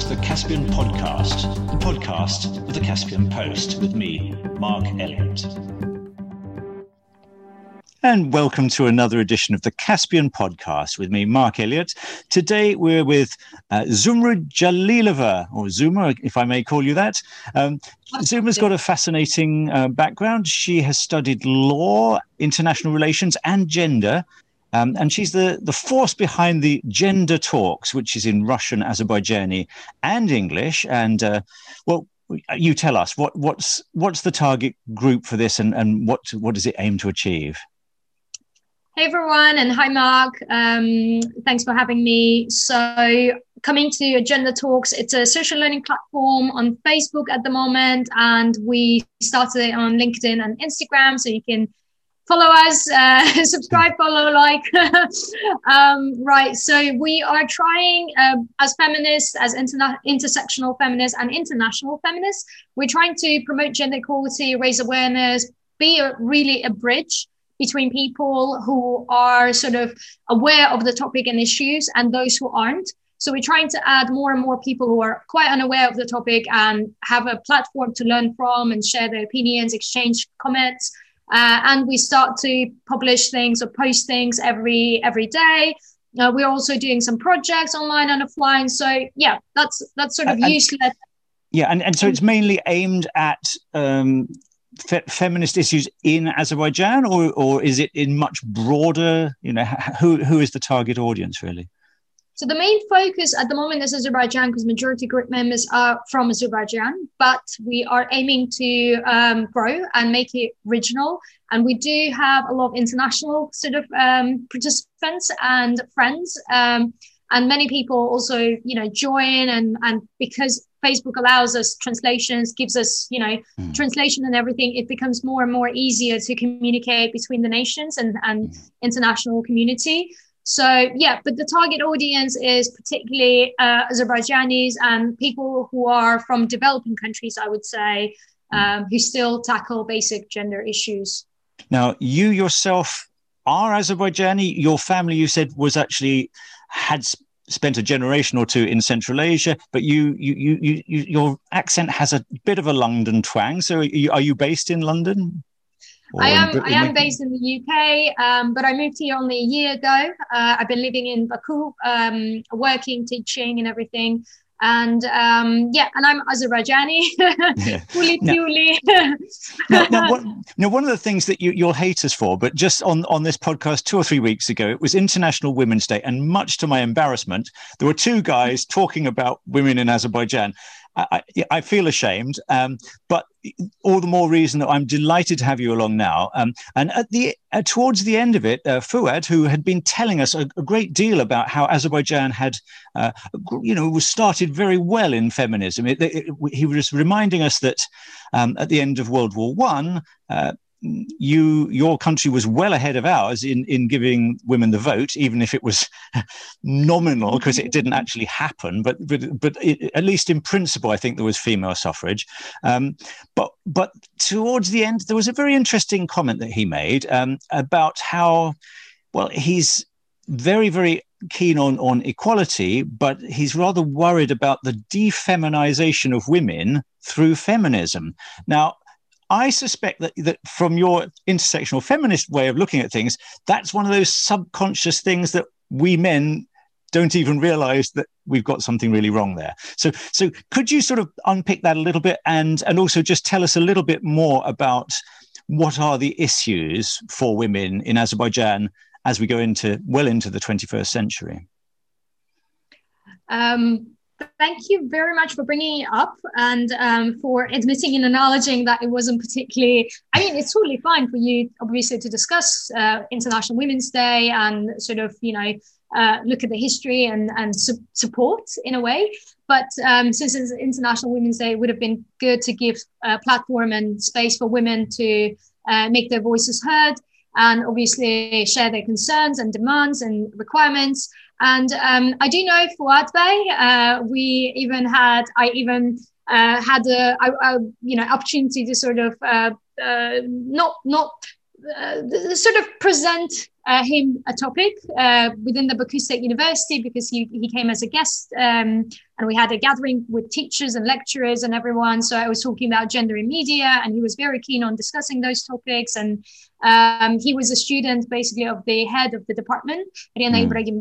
to the Caspian Podcast, the podcast of the Caspian Post, with me, Mark Elliott. And welcome to another edition of the Caspian Podcast with me, Mark Elliott. Today we're with uh, Zumra Jalilova, or Zuma, if I may call you that. Um, Zuma's got a fascinating uh, background. She has studied law, international relations, and gender um, and she's the, the force behind the Gender Talks, which is in Russian, Azerbaijani, and English. And uh, well, you tell us what, what's what's the target group for this, and, and what what does it aim to achieve? Hey everyone, and hi Mark. Um, thanks for having me. So, coming to Agenda Talks, it's a social learning platform on Facebook at the moment, and we started it on LinkedIn and Instagram, so you can follow us, uh, subscribe, follow, like. um, right. So we are trying, uh, as feminists, as interna- intersectional feminists and international feminists, we're trying to promote gender equality, raise awareness, be a, really a bridge between people who are sort of aware of the topic and issues and those who aren't. So we're trying to add more and more people who are quite unaware of the topic and have a platform to learn from and share their opinions, exchange comments uh, and we start to publish things or post things every every day. Uh, we're also doing some projects online and offline. So yeah, that's that's sort of and, useless. Yeah, and, and so it's mainly aimed at um, fe- feminist issues in Azerbaijan, or or is it in much broader? You know, who who is the target audience really? So the main focus at the moment is Azerbaijan because majority group members are from Azerbaijan, but we are aiming to um, grow and make it regional. And we do have a lot of international sort of um, participants and friends. Um, and many people also, you know, join and, and because Facebook allows us translations, gives us, you know, mm. translation and everything, it becomes more and more easier to communicate between the nations and, and mm. international community. So yeah, but the target audience is particularly uh, Azerbaijanis and people who are from developing countries, I would say, um, who still tackle basic gender issues. Now, you yourself are Azerbaijani. Your family, you said, was actually had spent a generation or two in Central Asia, but you, you, you, you your accent has a bit of a London twang. So, are you based in London? I am I am based in the UK, um, but I moved here only a year ago. Uh, I've been living in Baku, um, working, teaching, and everything. And um, yeah, and I'm Azerbaijani, fully, fully. now, now, one, now, one of the things that you, you'll hate us for, but just on, on this podcast two or three weeks ago, it was International Women's Day. And much to my embarrassment, there were two guys talking about women in Azerbaijan. I, I feel ashamed, um, but all the more reason that I'm delighted to have you along now. Um, and at the uh, towards the end of it, uh, Fuad, who had been telling us a, a great deal about how Azerbaijan had, uh, you know, was started very well in feminism. It, it, it, he was reminding us that um, at the end of World War One, uh, you your country was well ahead of ours in in giving women the vote, even if it was nominal because it didn't actually happen. But but but it, at least in principle, I think there was female suffrage. Um, but but towards the end, there was a very interesting comment that he made um, about how well he's very very keen on on equality, but he's rather worried about the defeminization of women through feminism. Now, I suspect that, that from your intersectional feminist way of looking at things, that's one of those subconscious things that we men don't even realize that we've got something really wrong there. So, so could you sort of unpick that a little bit and, and also just tell us a little bit more about what are the issues for women in Azerbaijan as we go into well into the 21st century? Um, thank you very much for bringing it up and um, for admitting and acknowledging that it wasn't particularly i mean it's totally fine for you obviously to discuss uh, international women's day and sort of you know uh, look at the history and and su- support in a way. But um, since it's international women's day it would have been good to give a platform and space for women to uh, make their voices heard and obviously share their concerns and demands and requirements and um, I do know Fuad Bey. Uh, we even had, I even uh, had a, a, a, you know opportunity to sort of uh, uh not not uh, sort of present uh, him a topic uh, within the Baku State University because he, he came as a guest um, and we had a gathering with teachers and lecturers and everyone. So I was talking about gender in media and he was very keen on discussing those topics. And um, he was a student basically of the head of the department, Riana mm. Ibrahim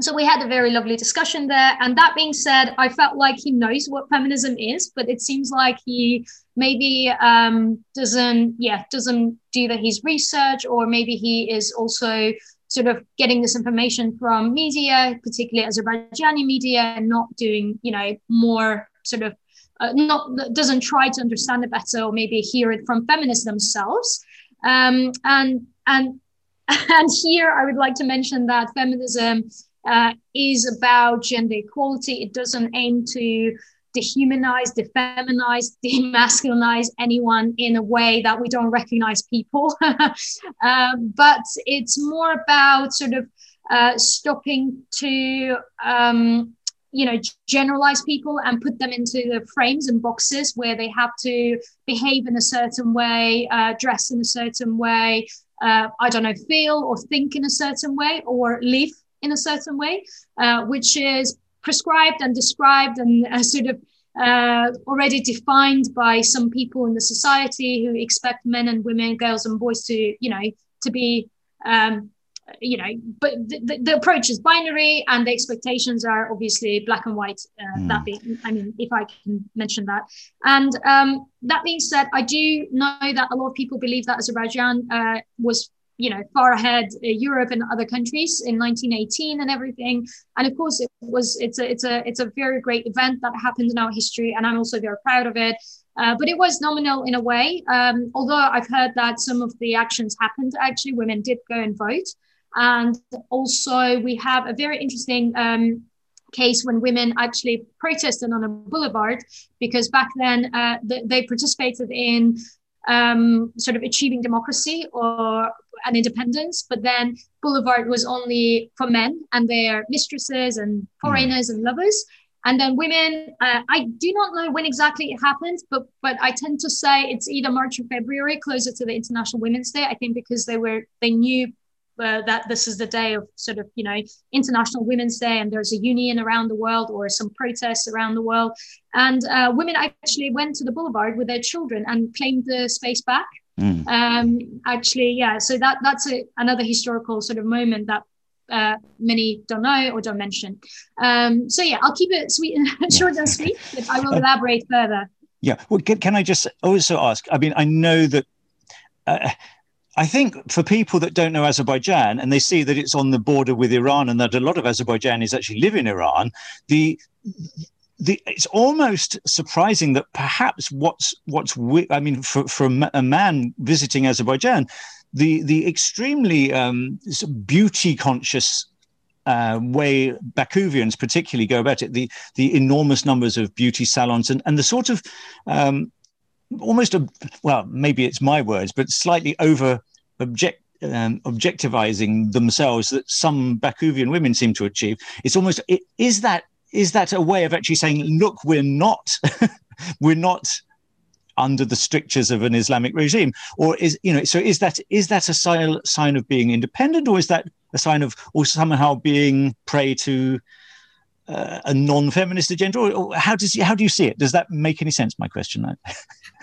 so we had a very lovely discussion there. And that being said i felt like he knows what feminism is but it seems like he maybe um, doesn't yeah doesn't do the his research or maybe he is also sort of getting this information from media particularly azerbaijani media and not doing you know more sort of uh, not doesn't try to understand it better or maybe hear it from feminists themselves. Um, and and and here i would like to mention that feminism uh, is about gender equality. It doesn't aim to dehumanize, defeminize, demasculinize anyone in a way that we don't recognize people. um, but it's more about sort of uh, stopping to, um, you know, generalize people and put them into the frames and boxes where they have to behave in a certain way, uh, dress in a certain way, uh, I don't know, feel or think in a certain way, or live in a certain way, uh, which is prescribed and described and uh, sort of uh, already defined by some people in the society who expect men and women, girls and boys to, you know, to be, um, you know, but the, the, approach is binary and the expectations are obviously black and white. Uh, mm. That being, I mean, if I can mention that. And um, that being said, I do know that a lot of people believe that Azerbaijan uh, was you know far ahead uh, Europe and other countries in 1918 and everything. And of course, it was it's a it's a it's a very great event that happened in our history, and I'm also very proud of it. Uh, but it was nominal in a way. Um, although I've heard that some of the actions happened, actually, women did go and vote. And also, we have a very interesting um, case when women actually protested on a boulevard because back then uh, they participated in um, sort of achieving democracy or an independence, but then Boulevard was only for men and their mistresses and foreigners mm. and lovers. And then women, uh, I do not know when exactly it happened, but but I tend to say it's either March or February, closer to the International Women's Day. I think because they were they knew uh, that this is the day of sort of you know international women's day and there's a union around the world or some protests around the world. And uh, women actually went to the boulevard with their children and claimed the space back. Mm. um, actually yeah so that that's a, another historical sort of moment that uh, many don't know or don't mention. Um, so yeah i'll keep it sweet and short and sweet but i will elaborate further. Yeah well can, can i just also ask i mean i know that uh, I think for people that don't know Azerbaijan and they see that it's on the border with Iran and that a lot of Azerbaijanis actually live in Iran, the the, it's almost surprising that perhaps what's what's I mean for, for a man visiting Azerbaijan, the the extremely um, beauty conscious uh, way Bakuvians particularly go about it, the the enormous numbers of beauty salons and, and the sort of um, almost a well maybe it's my words but slightly over object um, objectivizing themselves that some Bakuvian women seem to achieve. It's almost is that is that a way of actually saying, look, we're not we're not under the strictures of an Islamic regime, or is you know so is that is that a sign sign of being independent, or is that a sign of or somehow being prey to uh, a non-feminist agenda, or, how does how do you see it? Does that make any sense? My question.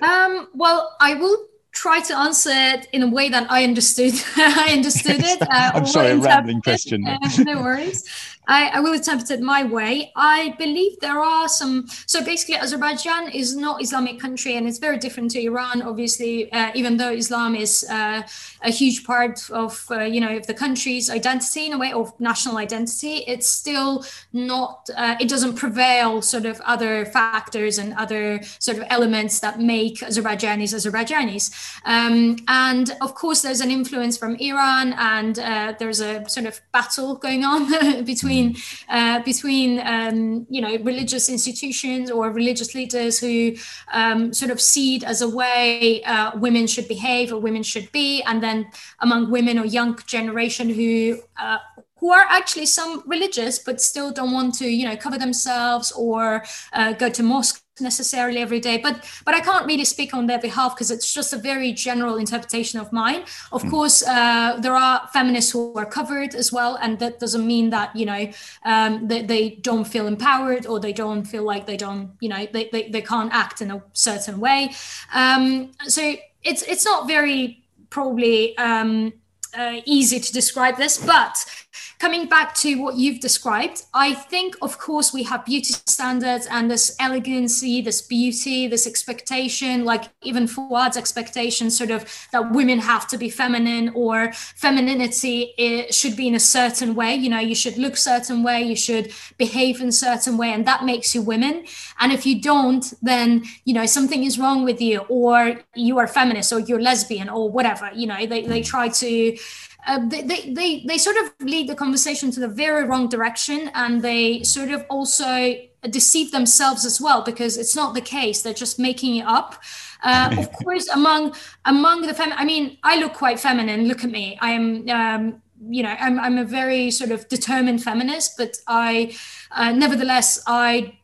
um, well, I will try to answer it in a way that I understood. I understood it. Uh, I'm sorry, a rambling question. Uh, no worries. I, I, will attempt it my way. I believe there are some. So basically, Azerbaijan is not Islamic country, and it's very different to Iran. Obviously, uh, even though Islam is uh, a huge part of uh, you know of the country's identity in a way of national identity, it's still not. Uh, it doesn't prevail sort of other factors and other sort of elements that make Azerbaijanis Azerbaijanis. Um, and of course, there's an influence from Iran, and uh, there's a sort of battle going on between between uh, between um, you know religious institutions or religious leaders who um, sort of see it as a way uh, women should behave or women should be, and then among women or young generation who uh, who are actually some religious but still don't want to you know cover themselves or uh, go to mosque necessarily every day but but i can't really speak on their behalf because it's just a very general interpretation of mine of mm. course uh, there are feminists who are covered as well and that doesn't mean that you know um, they, they don't feel empowered or they don't feel like they don't you know they, they, they can't act in a certain way um, so it's it's not very probably um, uh, easy to describe this but coming back to what you've described, I think, of course, we have beauty standards and this elegancy, this beauty, this expectation, like even Fuad's expectation, sort of that women have to be feminine or femininity it should be in a certain way. You know, you should look certain way, you should behave in certain way, and that makes you women. And if you don't, then you know something is wrong with you, or you are feminist, or you're lesbian, or whatever. You know, they they try to uh, they, they, they, they sort of lead the conversation to the very wrong direction and they sort of also deceive themselves as well because it's not the case. They're just making it up. Uh, of course among among the fem i mean i look quite feminine look at me. I am um, you know I'm, I'm a very sort of determined feminist but i uh, nevertheless i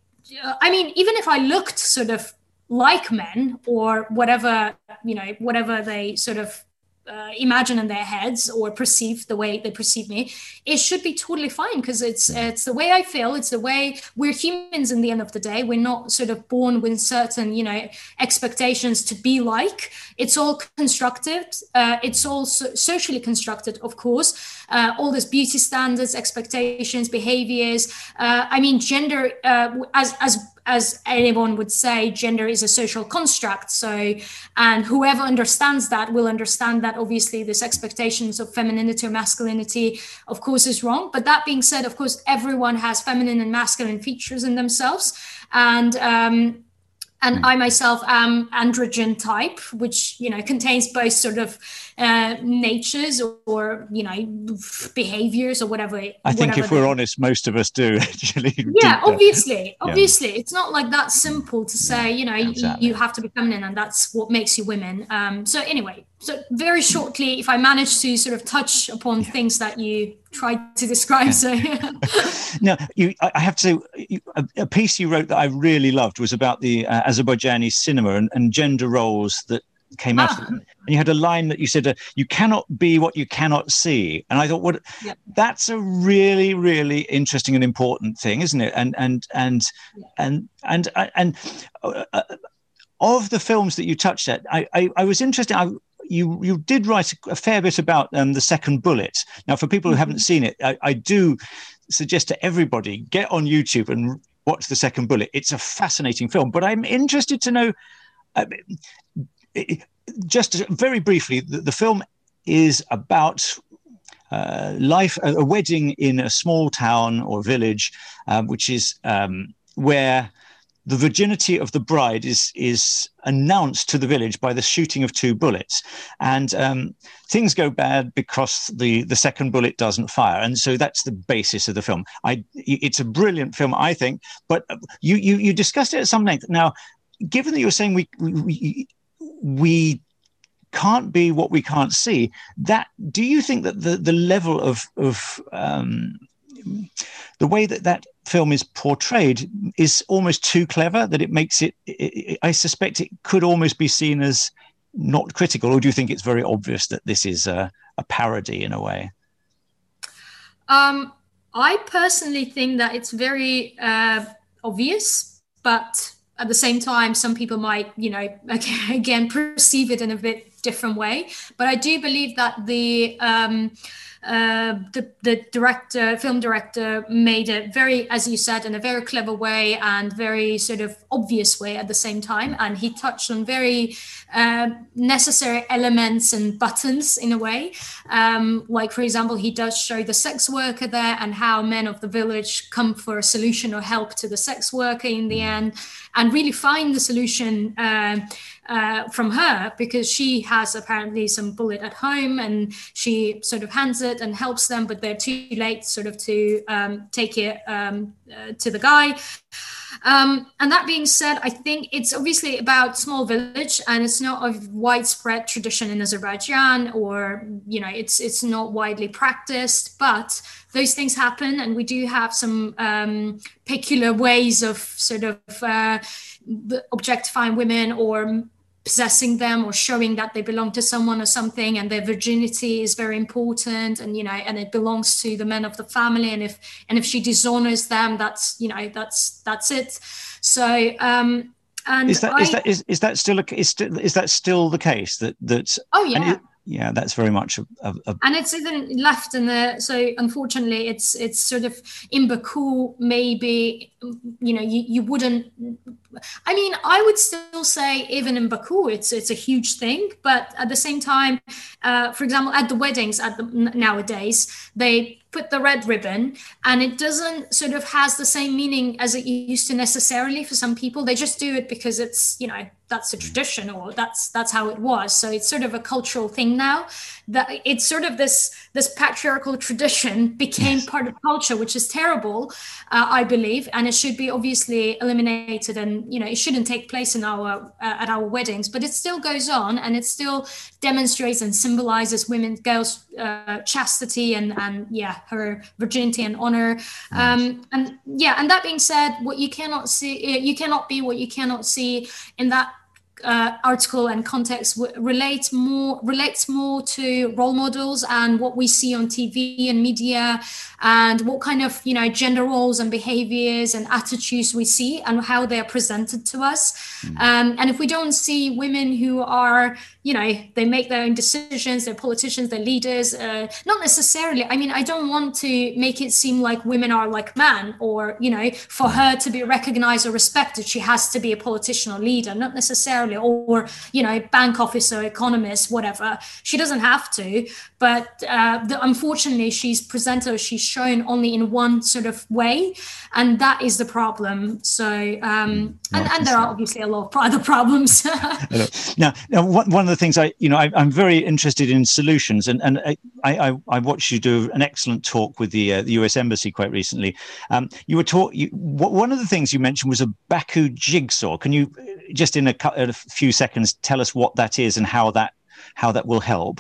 uh, i mean even if i looked sort of like men or whatever you know whatever they sort of uh, imagine in their heads or perceive the way they perceive me it should be totally fine because it's it's the way i feel it's the way we're humans in the end of the day. We're not sort of born with certain you know expectations to be like. It's all constructed uh, it's all so- socially constructed of course. Uh, all these beauty standards expectations behaviors uh, i mean gender uh, as as as anyone would say, gender is a social construct. So, and whoever understands that will understand that obviously this expectations of femininity or masculinity, of course, is wrong. But that being said, of course, everyone has feminine and masculine features in themselves. And um, and hmm. I myself am androgen type, which you know contains both sort of uh, natures or, or, you know behaviors or whatever. I think whatever if we're honest, most of us do actually. Yeah, obviously, obviously, it's not like that simple to say. You know, exactly. you, you, have to be feminine, and that's what makes you women. Um, so anyway, so very shortly, if I manage to sort of touch upon yeah. things that you tried to describe, so now you, I have to. You, a, a, piece you wrote that I really loved was about the uh, Azerbaijani cinema and, and gender roles that came out ah. and you had a line that you said uh, you cannot be what you cannot see and i thought what that's a really really interesting and important thing isn't it and and and and and and, and uh, uh, of the films that you touched at i i, I was interested I, you you did write a, fair bit about um, the second bullet now for people who mm-hmm. haven't seen it I, I do suggest to everybody get on youtube and watch the second bullet it's a fascinating film but i'm interested to know uh, just very briefly, the, the film is about uh, life, a, a, wedding in a small town or village, um, which is um, where the virginity of the bride is is announced to the village by the shooting of two bullets, and um, things go bad because the the second bullet doesn't fire, and so that's the basis of the film. I it's a brilliant film, I think. But you you you discussed it at some length. Now, given that you're saying we, we we can't be what we can't see. That do you think that the the level of of um, the way that that film is portrayed is almost too clever that it makes it, it, I suspect it could almost be seen as not critical, or do you think it's very obvious that this is a, a parody in a way? Um, I personally think that it's very uh, obvious, but at the same time, some people might, you know, again perceive it in a bit different way. But I do believe that the um, uh, the, the director, film director, made it very, as you said, in a very clever way and very sort of obvious way at the same time. And he touched on very uh, necessary elements and buttons in a way. Um, like, for example, he does show the sex worker there and how men of the village come for a solution or help to the sex worker in the end and really find the solution. Uh, uh, from her because she has apparently some bullet at home and she sort of hands it it and helps them, but they're too late sort of to um, take it um, uh, to the guy. Um, and that being said, I think it's obviously about small village, and it's not a widespread tradition in Azerbaijan, or you know, it's it's not widely practiced. But those things happen, and we do have some um, peculiar ways of sort of uh, objectifying women or possessing them or showing that they belong to someone or something and their virginity is very important and you know and it belongs to the men of the family and if and if she dishonors them that's you know that's that's it. So um and is that I, is that is, is that still a, is, is that still the case that that oh yeah. yeah that's very much a, a, a, and it's even left in the so unfortunately it's it's sort of in baku maybe you know you, you wouldn't i mean i would still say even in baku it's it's a huge thing but at the same time uh, for example at the weddings at the nowadays they put the red ribbon and it doesn't sort of has the same meaning as it used to necessarily for some people. They just do it because it's you know that's a tradition or that's that's how it was. So it's sort of a cultural thing now that it's sort of this this patriarchal tradition became yes. part of culture which is terrible uh, i believe. And it should be obviously eliminated and you know it shouldn't take place in our uh, at our weddings but it still goes on and it still demonstrates and symbolizes women girls uh, chastity and and yeah her virginity and honor. Um, and yeah and that being said what you cannot see you cannot be what you cannot see in that uh, article and context relates more relates more to role models and what we see on TV and media and what kind of you know gender roles and behaviors and attitudes we see and how they're presented to us. Mm. um, and if we don't see women who are you know they make their own decisions they're politicians they're leaders uh, not necessarily. I mean i don't want to make it seem like women are like men or you know for her to be recognized or respected she has to be a politician or leader not necessarily or you know bank officer economist whatever. She doesn't have to but uh, the, unfortunately she's presented or she's shown only in one sort of way and that is the problem. So um, mm, and, and there are obviously a lot of other problems. Now, now one, one of the things i you know I, am very interested in solutions and and I, I i watched you do an excellent talk with the uh, the us embassy quite recently. Um, you were taught you, one of the things you mentioned was a baku jigsaw. Can you just in a, a few seconds tell us what that is and how that how that will help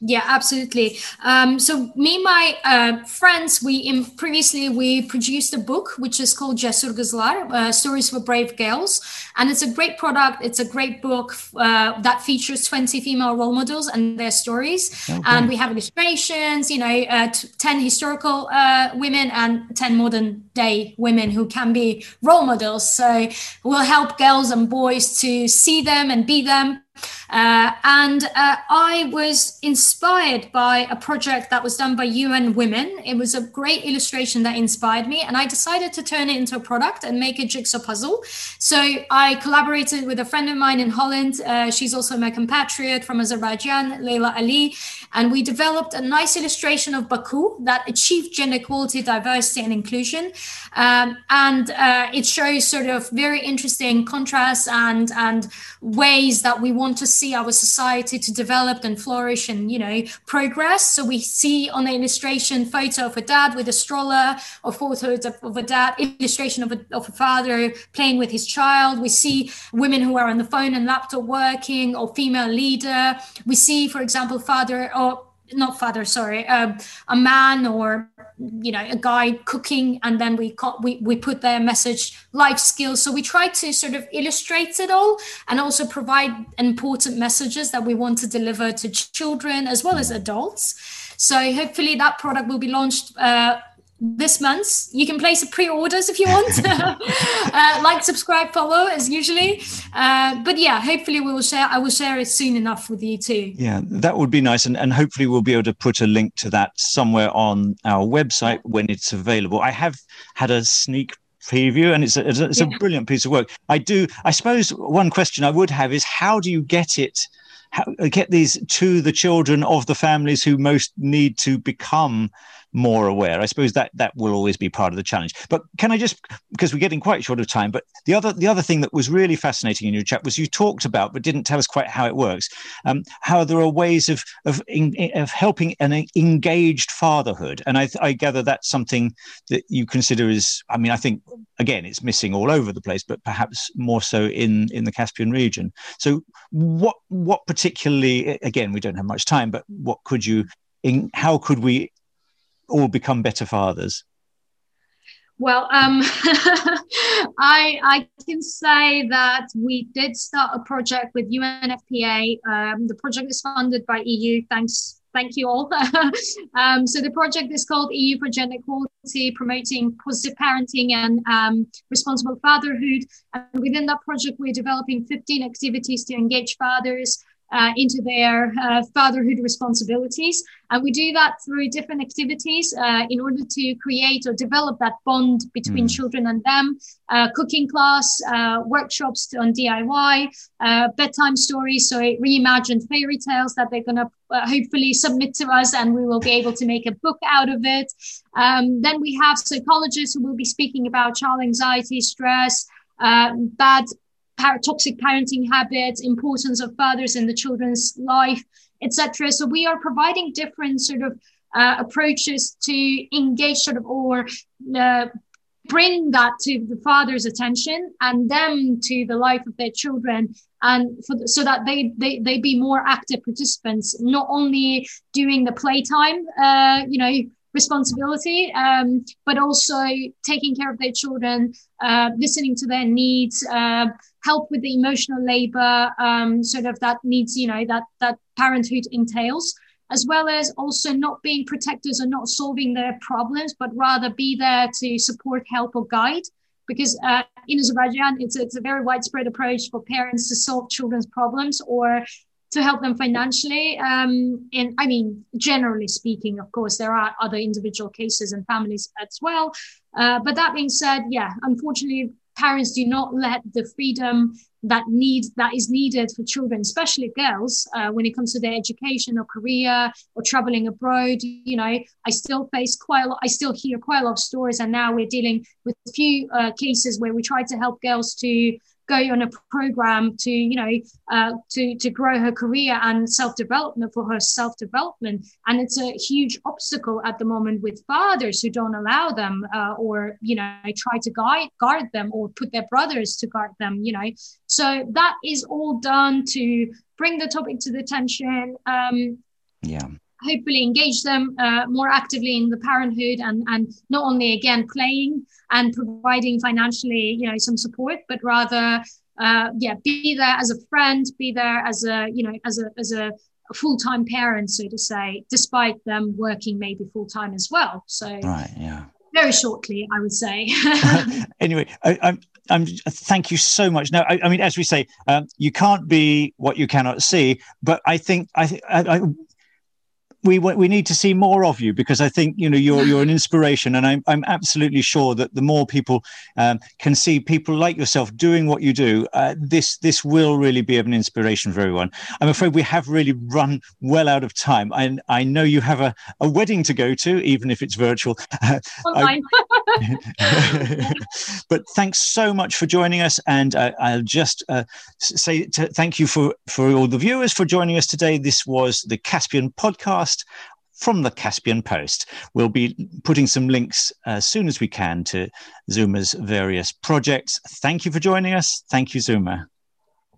yeah, absolutely. Um, so me and my uh, friends, we in, previously we produced a book which is called Cesur Kızlar, uh, Stories for Brave Girls, and it's a great product. It's a great book uh, that features 20 female role models and their stories, okay. and we have illustrations. You know, uh, t- 10 historical uh, women and 10 modern day women who can be role models. So we'll help girls and boys to see them and be them uh, and uh, I was inspired by a project that was done by UN Women. It was a great illustration that inspired me, and I decided to turn it into a product and make a jigsaw puzzle. So I collaborated with a friend of mine in Holland. Uh, she's also my compatriot from Azerbaijan, Leila Ali, and we developed a nice illustration of Baku that achieved gender equality, diversity, and inclusion. Um, and uh, it shows sort of very interesting contrasts and and ways that we want to see our society to develop and flourish and you know progress. So we see on the illustration photo of a dad with a stroller or photos of, of a dad illustration of a, of a father playing with his child. We see women who are on the phone and laptop working or female leader. We see for example father or not father sorry um, a man or you know a guy cooking and then we call, we we put their message life skills. So we try to sort of illustrate it all and also provide important messages that we want to deliver to children as well as adults. So hopefully that product will be launched uh, this month. You can place a pre-orders if you want. uh, like, subscribe, follow as usually. Uh, but yeah, hopefully we will share. I will share it soon enough with you too. Yeah, that would be nice, and and hopefully we'll be able to put a link to that somewhere on our website when it's available. I have had a sneak preview and it's a, it's a, yeah. brilliant piece of work i do i suppose one question i would have is how do you get it how, get these to the children of the families who most need to become more aware. I suppose that that will always be part of the challenge. But can I just because we're getting quite short of time, but the other the other thing that was really fascinating in your chat was you talked about but didn't tell us quite how it works. Um, how there are ways of of of helping an engaged fatherhood, and I, I gather that's something that you consider is. I mean, I think again it's missing all over the place, but perhaps more so in in the Caspian region. So what what particularly again we don't have much time, but what could you in how could we all become better fathers? Well, um, I I can say that we did start a project with UNFPA. Um, the project is funded by EU. Thanks, thank you all. um, so the project is called EU for Gender Equality, promoting positive parenting and um, responsible fatherhood. And within that project, we're developing 15 activities to engage fathers uh, into their uh, fatherhood responsibilities. And we do that through different activities uh, in order to create or develop that bond between mm. children and them. Uh, cooking class, uh, workshops on DIY, uh, bedtime stories. So reimagined fairy tales that they're going to hopefully submit to us and we will be able to make a book out of it. Um, then we have psychologists who will be speaking about child anxiety, stress, bad par- toxic parenting habits, importance of fathers in the children's life, etc. So we are providing different sort of uh, approaches to engage sort of or uh, bring that to the father's attention and them to the life of their children and so that they, they they be more active participants not only doing the playtime uh, you know responsibility, um, but also taking care of their children, uh, listening to their needs, uh, help with the emotional labor, um, sort of that needs, you know, that that parenthood entails, as well as also not being protectors or not solving their problems, but rather be there to support, help, or guide. Because uh, in Azerbaijan, it's, it's a very widespread approach for parents to solve children's problems or to help them financially. Um, and I mean, generally speaking, of course, there are other individual cases and families as well. Uh, but that being said, yeah, unfortunately, parents do not let the freedom that need that is needed for children, especially girls, uh, when it comes to their education or career or traveling abroad. You know, I still face quite a lot. I still hear quite a lot of stories, and now we're dealing with a few uh, cases where we try to help girls to go on a program to you know uh, to to grow her career and self development for her self development and it's a huge obstacle at the moment with fathers who don't allow them uh, or you know try to guide guard them or put their brothers to guard them you know. So that is all done to bring the topic to the attention um, yeah hopefully engage them uh, more actively in the parenthood and and not only again playing and providing financially you know some support but rather uh, yeah be there as a friend be there as a you know as a as a, full-time parent so to say despite them working maybe full-time as well so right yeah very shortly i would say anyway I, I'm um, thank you so much. Now, I, I mean, as we say, um, you can't be what you cannot see. But I think I, I, we we need to see more of you because I think you know you're you're an inspiration, and I'm I'm absolutely sure that the more people um, can see people like yourself doing what you do, uh, this this will really be of an inspiration for everyone. I'm afraid we have really run well out of time, and I, I know you have a, a wedding to go to, even if it's virtual. Online. but thanks so much for joining us, and uh, I'll just uh, say thank you for for all the viewers for joining us today. This was the Caspian from the Caspian Post. We'll be putting some links as soon as we can to Zuma's various projects. Thank you for joining us. Thank you, Zuma.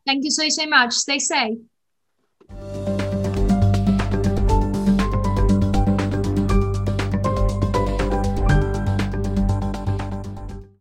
Thank you so, so much. Stay safe.